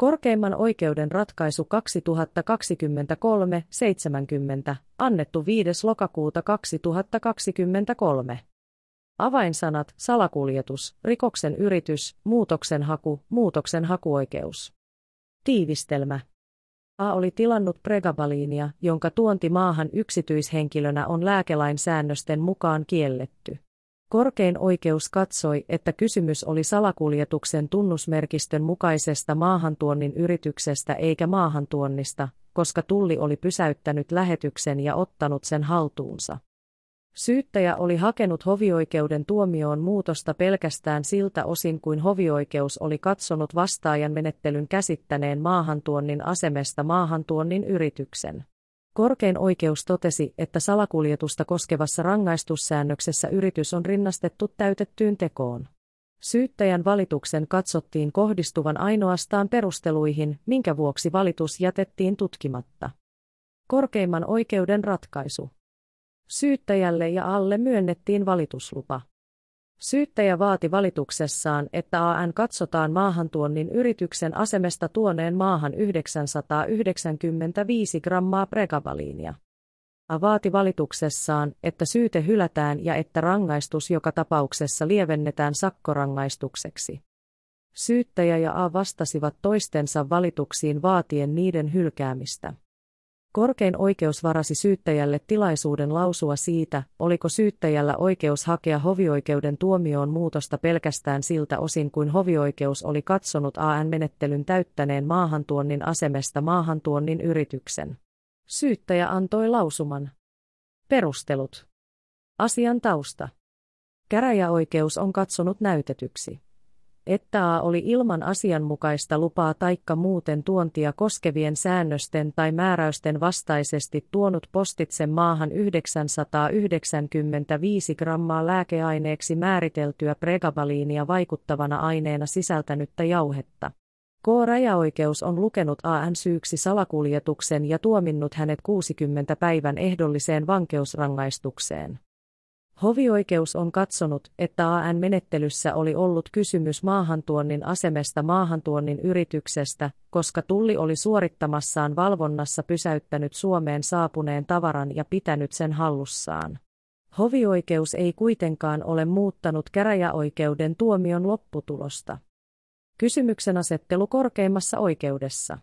Korkeimman oikeuden ratkaisu 2023-70, annettu 5. lokakuuta 2023. Avainsanat, salakuljetus, rikoksen yritys, muutoksen haku, muutoksen hakuoikeus. Tiivistelmä. A oli tilannut pregabaliinia, jonka tuonti maahan yksityishenkilönä on lääkelain säännösten mukaan kielletty. Korkein oikeus katsoi, että kysymys oli salakuljetuksen tunnusmerkistön mukaisesta maahantuonnin yrityksestä eikä maahantuonnista, koska tulli oli pysäyttänyt lähetyksen ja ottanut sen haltuunsa. Syyttäjä oli hakenut hovioikeuden tuomioon muutosta pelkästään siltä osin kuin hovioikeus oli katsonut vastaajan menettelyn käsittäneen maahantuonnin asemesta maahantuonnin yrityksen. Korkein oikeus totesi, että salakuljetusta koskevassa rangaistussäännöksessä yritys on rinnastettu täytettyyn tekoon. Syyttäjän valituksen katsottiin kohdistuvan ainoastaan perusteluihin, minkä vuoksi valitus jätettiin tutkimatta. Korkeimman oikeuden ratkaisu. Syyttäjälle ja alle myönnettiin valituslupa. Syyttäjä vaati valituksessaan, että AN katsotaan maahantuonnin yrityksen asemesta tuoneen maahan 995 grammaa pregabaliinia. A vaati valituksessaan, että syyte hylätään ja että rangaistus joka tapauksessa lievennetään sakkorangaistukseksi. Syyttäjä ja A vastasivat toistensa valituksiin vaatien niiden hylkäämistä. Korkein oikeus varasi syyttäjälle tilaisuuden lausua siitä, oliko syyttäjällä oikeus hakea hovioikeuden tuomioon muutosta pelkästään siltä osin kuin hovioikeus oli katsonut AN-menettelyn täyttäneen maahantuonnin asemesta maahantuonnin yrityksen. Syyttäjä antoi lausuman. Perustelut. Asian tausta. Käräjäoikeus on katsonut näytetyksi että A oli ilman asianmukaista lupaa taikka muuten tuontia koskevien säännösten tai määräysten vastaisesti tuonut postitsen maahan 995 grammaa lääkeaineeksi määriteltyä pregabaliinia vaikuttavana aineena sisältänyttä jauhetta. K-rajaoikeus on lukenut AN syyksi salakuljetuksen ja tuominnut hänet 60 päivän ehdolliseen vankeusrangaistukseen. Hovioikeus on katsonut, että AN-menettelyssä oli ollut kysymys maahantuonnin asemesta maahantuonnin yrityksestä, koska tulli oli suorittamassaan valvonnassa pysäyttänyt Suomeen saapuneen tavaran ja pitänyt sen hallussaan. Hovioikeus ei kuitenkaan ole muuttanut käräjäoikeuden tuomion lopputulosta. Kysymyksen asettelu korkeimmassa oikeudessa.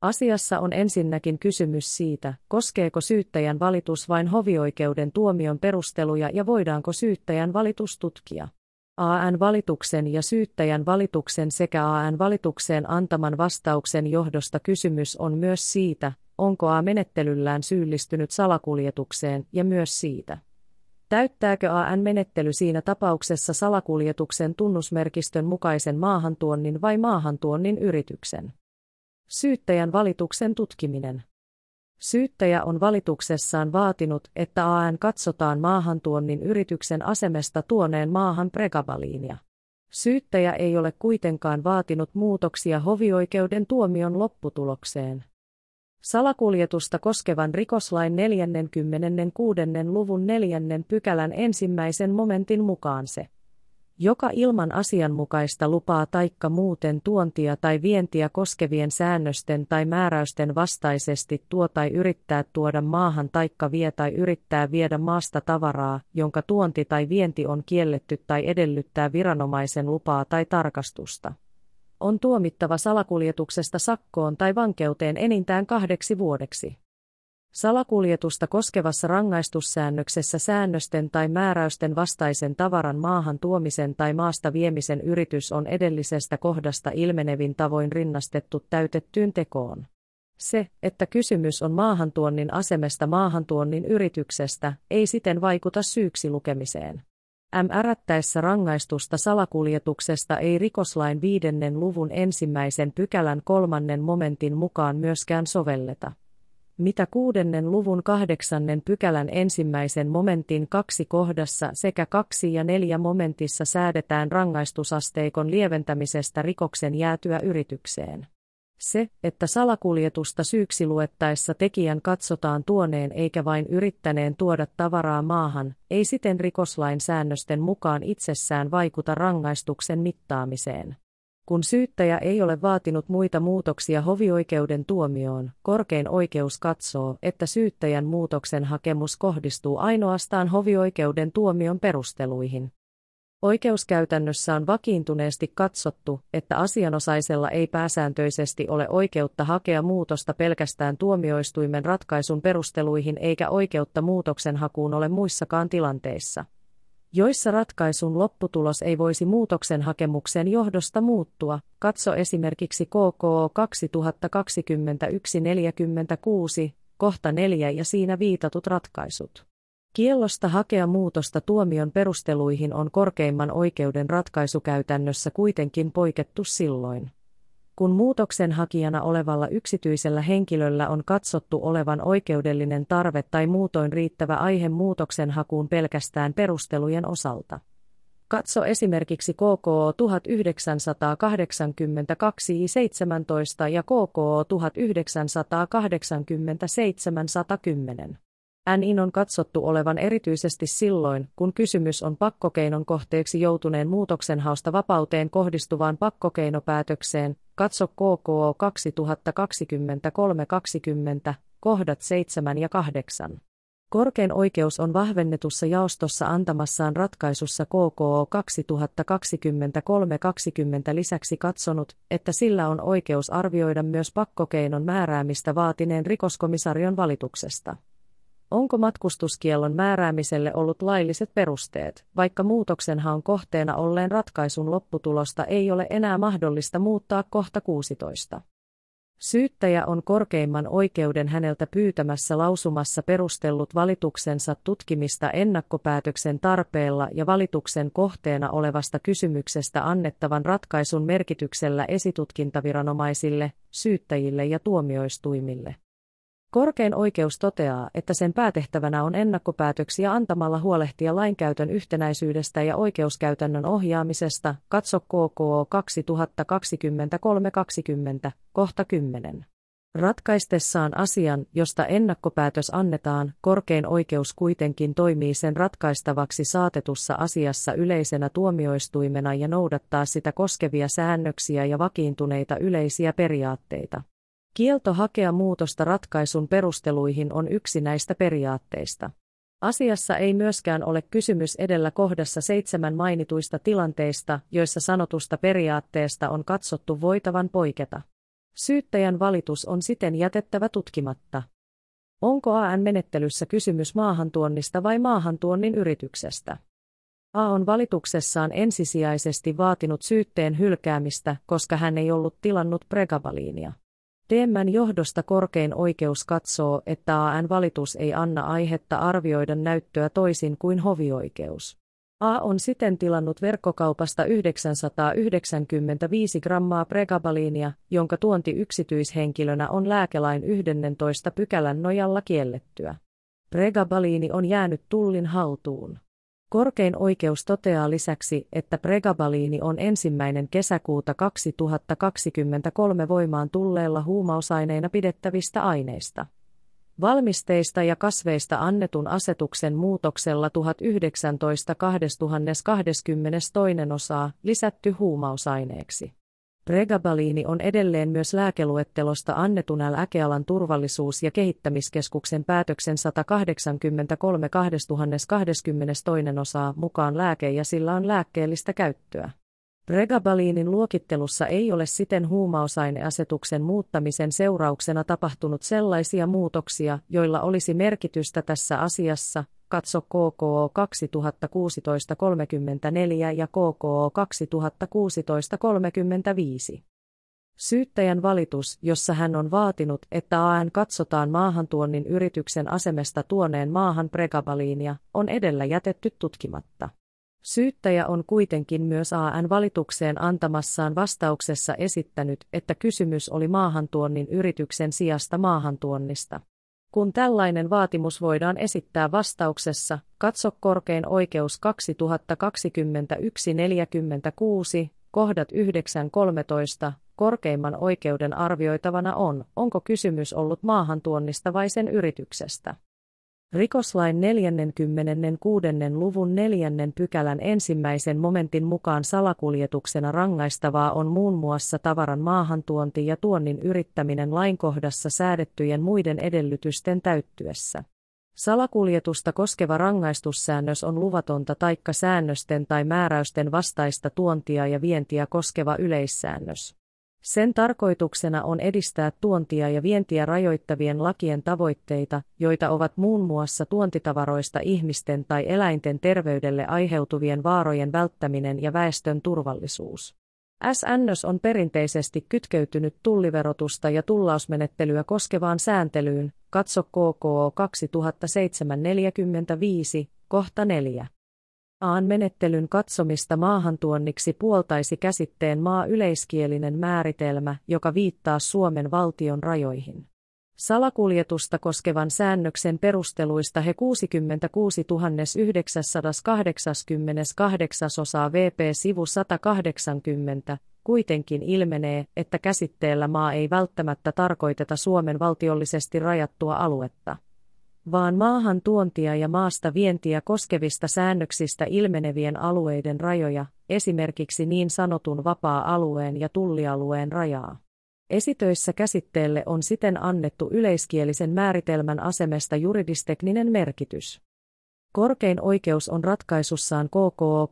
Asiassa on ensinnäkin kysymys siitä, koskeeko syyttäjän valitus vain hovioikeuden tuomion perusteluja ja voidaanko syyttäjän valitus tutkia. AN-valituksen ja syyttäjän valituksen sekä AN-valitukseen antaman vastauksen johdosta kysymys on myös siitä, onko A menettelyllään syyllistynyt salakuljetukseen ja myös siitä. Täyttääkö AN-menettely siinä tapauksessa salakuljetuksen tunnusmerkistön mukaisen maahantuonnin vai maahantuonnin yrityksen? Syyttäjän valituksen tutkiminen. Syyttäjä on valituksessaan vaatinut, että AN katsotaan maahantuonnin yrityksen asemesta tuoneen maahan pregabaliinia. Syyttäjä ei ole kuitenkaan vaatinut muutoksia hovioikeuden tuomion lopputulokseen. Salakuljetusta koskevan rikoslain 46. luvun 4. pykälän ensimmäisen momentin mukaan se joka ilman asianmukaista lupaa taikka muuten tuontia tai vientiä koskevien säännösten tai määräysten vastaisesti tuo tai yrittää tuoda maahan taikka vie tai yrittää viedä maasta tavaraa, jonka tuonti tai vienti on kielletty tai edellyttää viranomaisen lupaa tai tarkastusta. On tuomittava salakuljetuksesta sakkoon tai vankeuteen enintään kahdeksi vuodeksi. Salakuljetusta koskevassa rangaistussäännöksessä säännösten tai määräysten vastaisen tavaran maahan tuomisen tai maasta viemisen yritys on edellisestä kohdasta ilmenevin tavoin rinnastettu täytettyyn tekoon. Se, että kysymys on maahantuonnin asemesta maahantuonnin yrityksestä, ei siten vaikuta syyksi lukemiseen. M. rangaistusta salakuljetuksesta ei rikoslain viidennen luvun ensimmäisen pykälän kolmannen momentin mukaan myöskään sovelleta mitä kuudennen luvun kahdeksannen pykälän ensimmäisen momentin kaksi kohdassa sekä kaksi ja neljä momentissa säädetään rangaistusasteikon lieventämisestä rikoksen jäätyä yritykseen. Se, että salakuljetusta syyksi luettaessa tekijän katsotaan tuoneen eikä vain yrittäneen tuoda tavaraa maahan, ei siten rikoslain säännösten mukaan itsessään vaikuta rangaistuksen mittaamiseen. Kun syyttäjä ei ole vaatinut muita muutoksia hovioikeuden tuomioon, korkein oikeus katsoo, että syyttäjän muutoksen hakemus kohdistuu ainoastaan hovioikeuden tuomion perusteluihin. Oikeuskäytännössä on vakiintuneesti katsottu, että asianosaisella ei pääsääntöisesti ole oikeutta hakea muutosta pelkästään tuomioistuimen ratkaisun perusteluihin eikä oikeutta muutoksen hakuun ole muissakaan tilanteissa joissa ratkaisun lopputulos ei voisi muutoksen hakemuksen johdosta muuttua. Katso esimerkiksi KKO 2021-46, kohta 4 ja siinä viitatut ratkaisut. Kiellosta hakea muutosta tuomion perusteluihin on korkeimman oikeuden ratkaisukäytännössä kuitenkin poikettu silloin kun muutoksen hakijana olevalla yksityisellä henkilöllä on katsottu olevan oikeudellinen tarve tai muutoin riittävä aihe muutoksen hakuun pelkästään perustelujen osalta. Katso esimerkiksi KKO 1982 17 ja KKO 1987 110. NIN on katsottu olevan erityisesti silloin, kun kysymys on pakkokeinon kohteeksi joutuneen muutoksenhausta vapauteen kohdistuvaan pakkokeinopäätökseen, katso KKO 2023-20, kohdat 7 ja 8. Korkein oikeus on vahvennetussa jaostossa antamassaan ratkaisussa KKO 2023-20 lisäksi katsonut, että sillä on oikeus arvioida myös pakkokeinon määräämistä vaatineen rikoskomissarion valituksesta. Onko matkustuskiellon määräämiselle ollut lailliset perusteet, vaikka muutoksenhaun kohteena olleen ratkaisun lopputulosta ei ole enää mahdollista muuttaa kohta 16? Syyttäjä on korkeimman oikeuden häneltä pyytämässä lausumassa perustellut valituksensa tutkimista ennakkopäätöksen tarpeella ja valituksen kohteena olevasta kysymyksestä annettavan ratkaisun merkityksellä esitutkintaviranomaisille, syyttäjille ja tuomioistuimille. Korkein oikeus toteaa, että sen päätehtävänä on ennakkopäätöksiä antamalla huolehtia lainkäytön yhtenäisyydestä ja oikeuskäytännön ohjaamisesta, katso KKO 2023-20, kohta 10. Ratkaistessaan asian, josta ennakkopäätös annetaan, korkein oikeus kuitenkin toimii sen ratkaistavaksi saatetussa asiassa yleisenä tuomioistuimena ja noudattaa sitä koskevia säännöksiä ja vakiintuneita yleisiä periaatteita. Kielto hakea muutosta ratkaisun perusteluihin on yksi näistä periaatteista. Asiassa ei myöskään ole kysymys edellä kohdassa seitsemän mainituista tilanteista, joissa sanotusta periaatteesta on katsottu voitavan poiketa. Syyttäjän valitus on siten jätettävä tutkimatta. Onko AN-menettelyssä kysymys maahantuonnista vai maahantuonnin yrityksestä? A on valituksessaan ensisijaisesti vaatinut syytteen hylkäämistä, koska hän ei ollut tilannut pregabaliinia. DMn johdosta korkein oikeus katsoo, että AN-valitus ei anna aihetta arvioida näyttöä toisin kuin hovioikeus. A on siten tilannut verkkokaupasta 995 grammaa pregabaliinia, jonka tuonti yksityishenkilönä on lääkelain 11 pykälän nojalla kiellettyä. Pregabaliini on jäänyt tullin haltuun. Korkein oikeus toteaa lisäksi, että pregabaliini on ensimmäinen kesäkuuta 2023 voimaan tulleella huumausaineina pidettävistä aineista. Valmisteista ja kasveista annetun asetuksen muutoksella 19 2022 osaa lisätty huumausaineeksi. Pregabaliini on edelleen myös lääkeluettelosta annetun lääkealan turvallisuus- ja kehittämiskeskuksen päätöksen 183 2022 osaa mukaan lääke ja sillä on lääkkeellistä käyttöä. Pregabaliinin luokittelussa ei ole siten huumausaineasetuksen muuttamisen seurauksena tapahtunut sellaisia muutoksia, joilla olisi merkitystä tässä asiassa, katso KKO 2016-34 ja KKO 2016-35. Syyttäjän valitus, jossa hän on vaatinut, että AN katsotaan maahantuonnin yrityksen asemesta tuoneen maahan pregabaliinia, on edellä jätetty tutkimatta. Syyttäjä on kuitenkin myös AN-valitukseen antamassaan vastauksessa esittänyt, että kysymys oli maahantuonnin yrityksen sijasta maahantuonnista. Kun tällainen vaatimus voidaan esittää vastauksessa, katso korkein oikeus 2021-46, kohdat 9.13, korkeimman oikeuden arvioitavana on, onko kysymys ollut maahantuonnista vai sen yrityksestä. Rikoslain 46. luvun neljännen pykälän ensimmäisen momentin mukaan salakuljetuksena rangaistavaa on muun muassa tavaran maahantuonti ja tuonnin yrittäminen lainkohdassa säädettyjen muiden edellytysten täyttyessä. Salakuljetusta koskeva rangaistussäännös on luvatonta taikka säännösten tai määräysten vastaista tuontia ja vientiä koskeva yleissäännös. Sen tarkoituksena on edistää tuontia ja vientiä rajoittavien lakien tavoitteita, joita ovat muun muassa tuontitavaroista ihmisten tai eläinten terveydelle aiheutuvien vaarojen välttäminen ja väestön turvallisuus. SNS on perinteisesti kytkeytynyt tulliverotusta ja tullausmenettelyä koskevaan sääntelyyn, katso KKO 2007-45, kohta 4. Aan menettelyn katsomista maahantuonniksi puoltaisi käsitteen maa yleiskielinen määritelmä, joka viittaa Suomen valtion rajoihin. Salakuljetusta koskevan säännöksen perusteluista he 66 988 osaa VP sivu 180, kuitenkin ilmenee, että käsitteellä maa ei välttämättä tarkoiteta Suomen valtiollisesti rajattua aluetta vaan maahan tuontia ja maasta vientiä koskevista säännöksistä ilmenevien alueiden rajoja, esimerkiksi niin sanotun vapaa-alueen ja tullialueen rajaa. Esitöissä käsitteelle on siten annettu yleiskielisen määritelmän asemesta juridistekninen merkitys. Korkein oikeus on ratkaisussaan KKO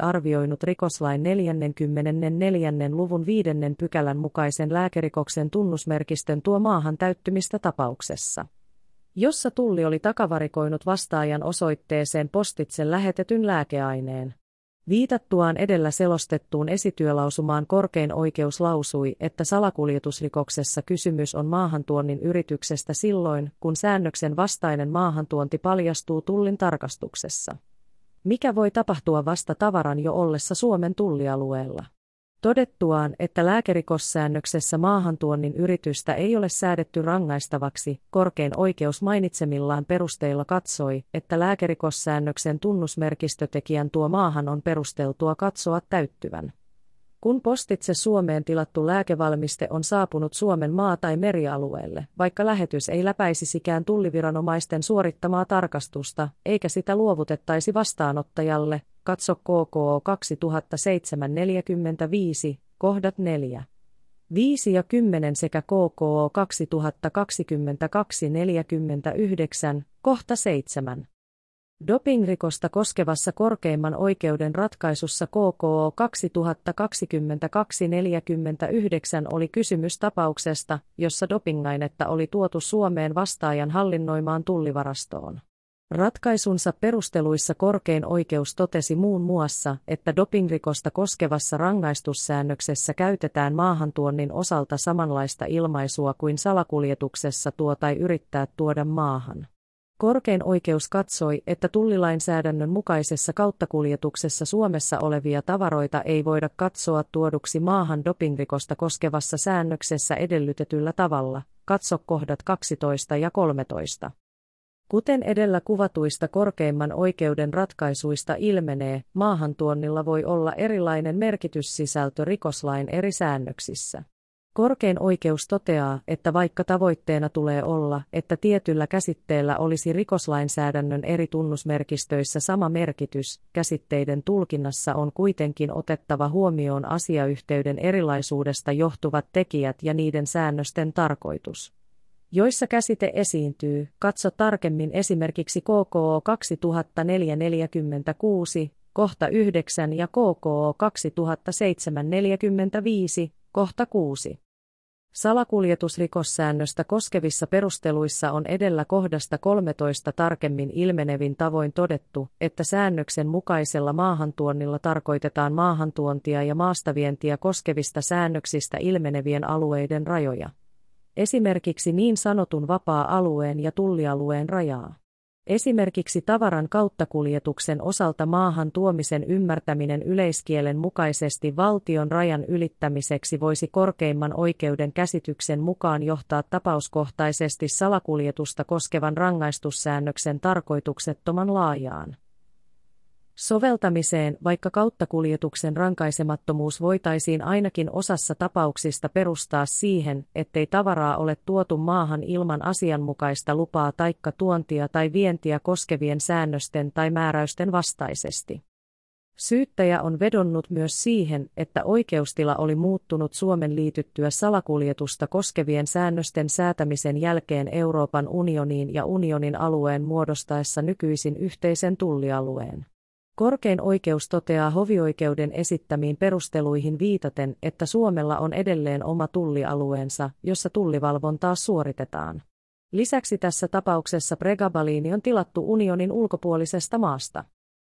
2007-45 arvioinut rikoslain 44. luvun 5. pykälän mukaisen lääkerikoksen tunnusmerkistön tuo maahan täyttymistä tapauksessa jossa tulli oli takavarikoinut vastaajan osoitteeseen postitse lähetetyn lääkeaineen. Viitattuaan edellä selostettuun esityölausumaan korkein oikeus lausui, että salakuljetusrikoksessa kysymys on maahantuonnin yrityksestä silloin, kun säännöksen vastainen maahantuonti paljastuu tullin tarkastuksessa. Mikä voi tapahtua vasta tavaran jo ollessa Suomen tullialueella? Todettuaan, että lääkerikossäännöksessä maahantuonnin yritystä ei ole säädetty rangaistavaksi, korkein oikeus mainitsemillaan perusteilla katsoi, että lääkerikossäännöksen tunnusmerkistötekijän tuo maahan on perusteltua katsoa täyttyvän. Kun postitse Suomeen tilattu lääkevalmiste on saapunut Suomen maa- tai merialueelle, vaikka lähetys ei läpäisisikään tulliviranomaisten suorittamaa tarkastusta, eikä sitä luovutettaisi vastaanottajalle, katso KKO 2007-45, kohdat 4. 5 ja 10 sekä KKO 2022-49, kohta 7. Dopingrikosta koskevassa korkeimman oikeuden ratkaisussa KKO 2022-49 oli kysymys tapauksesta, jossa dopingainetta oli tuotu Suomeen vastaajan hallinnoimaan tullivarastoon. Ratkaisunsa perusteluissa korkein oikeus totesi muun muassa, että dopingrikosta koskevassa rangaistussäännöksessä käytetään maahantuonnin osalta samanlaista ilmaisua kuin salakuljetuksessa tuo tai yrittää tuoda maahan. Korkein oikeus katsoi, että tullilainsäädännön mukaisessa kauttakuljetuksessa Suomessa olevia tavaroita ei voida katsoa tuoduksi maahan dopingrikosta koskevassa säännöksessä edellytetyllä tavalla. Katso kohdat 12 ja 13. Kuten edellä kuvatuista korkeimman oikeuden ratkaisuista ilmenee, maahantuonnilla voi olla erilainen merkityssisältö rikoslain eri säännöksissä. Korkein oikeus toteaa, että vaikka tavoitteena tulee olla, että tietyllä käsitteellä olisi rikoslainsäädännön eri tunnusmerkistöissä sama merkitys, käsitteiden tulkinnassa on kuitenkin otettava huomioon asiayhteyden erilaisuudesta johtuvat tekijät ja niiden säännösten tarkoitus. Joissa käsite esiintyy, katso tarkemmin esimerkiksi KKO 2004-46, kohta 9 ja KKO 2007-45, kohta 6. Salakuljetusrikossäännöstä koskevissa perusteluissa on edellä kohdasta 13 tarkemmin ilmenevin tavoin todettu, että säännöksen mukaisella maahantuonnilla tarkoitetaan maahantuontia ja maastavientiä koskevista säännöksistä ilmenevien alueiden rajoja. Esimerkiksi niin sanotun vapaa-alueen ja tullialueen rajaa. Esimerkiksi tavaran kauttakuljetuksen osalta maahan tuomisen ymmärtäminen yleiskielen mukaisesti valtion rajan ylittämiseksi voisi korkeimman oikeuden käsityksen mukaan johtaa tapauskohtaisesti salakuljetusta koskevan rangaistussäännöksen tarkoituksettoman laajaan soveltamiseen, vaikka kauttakuljetuksen rankaisemattomuus voitaisiin ainakin osassa tapauksista perustaa siihen, ettei tavaraa ole tuotu maahan ilman asianmukaista lupaa taikka tuontia tai vientiä koskevien säännösten tai määräysten vastaisesti. Syyttäjä on vedonnut myös siihen, että oikeustila oli muuttunut Suomen liityttyä salakuljetusta koskevien säännösten säätämisen jälkeen Euroopan unioniin ja unionin alueen muodostaessa nykyisin yhteisen tullialueen. Korkein oikeus toteaa hovioikeuden esittämiin perusteluihin viitaten, että Suomella on edelleen oma tullialueensa, jossa tullivalvontaa suoritetaan. Lisäksi tässä tapauksessa pregabaliini on tilattu unionin ulkopuolisesta maasta.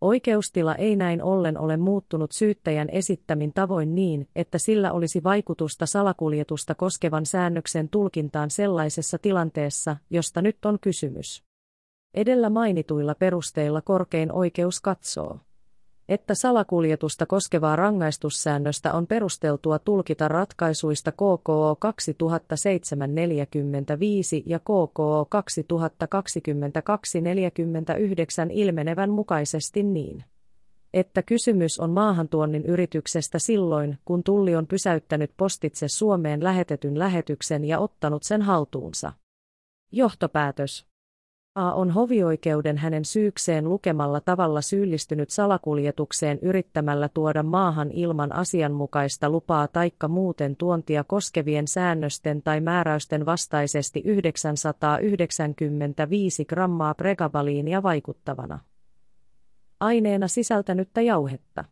Oikeustila ei näin ollen ole muuttunut syyttäjän esittämin tavoin niin, että sillä olisi vaikutusta salakuljetusta koskevan säännöksen tulkintaan sellaisessa tilanteessa, josta nyt on kysymys. Edellä mainituilla perusteilla korkein oikeus katsoo, että salakuljetusta koskevaa rangaistussäännöstä on perusteltua tulkita ratkaisuista KKO 2007-45 ja KKO 2022-49 ilmenevän mukaisesti niin, että kysymys on maahantuonnin yrityksestä silloin, kun tulli on pysäyttänyt postitse Suomeen lähetetyn lähetyksen ja ottanut sen haltuunsa. Johtopäätös A on hovioikeuden hänen syykseen lukemalla tavalla syyllistynyt salakuljetukseen yrittämällä tuoda maahan ilman asianmukaista lupaa taikka muuten tuontia koskevien säännösten tai määräysten vastaisesti 995 grammaa pregabaliinia vaikuttavana. Aineena sisältänyttä jauhetta.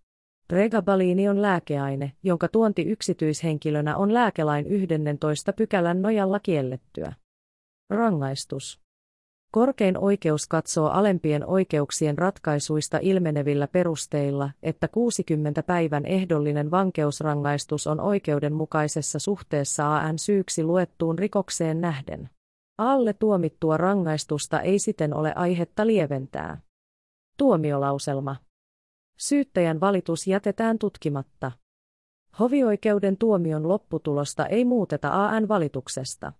Pregabaliini on lääkeaine, jonka tuonti yksityishenkilönä on lääkelain 11 pykälän nojalla kiellettyä. Rangaistus. Korkein oikeus katsoo alempien oikeuksien ratkaisuista ilmenevillä perusteilla, että 60 päivän ehdollinen vankeusrangaistus on oikeudenmukaisessa suhteessa AN syyksi luettuun rikokseen nähden. Alle tuomittua rangaistusta ei siten ole aihetta lieventää. Tuomiolauselma. Syyttäjän valitus jätetään tutkimatta. Hovioikeuden tuomion lopputulosta ei muuteta AN valituksesta.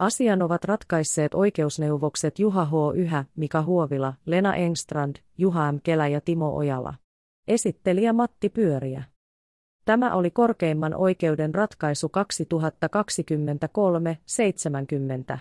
Asian ovat ratkaisseet oikeusneuvokset Juha H. Yhä, Mika Huovila, Lena Engstrand, Juha M. Kelä ja Timo Ojala. Esittelijä Matti Pyöriä. Tämä oli korkeimman oikeuden ratkaisu 2023-70.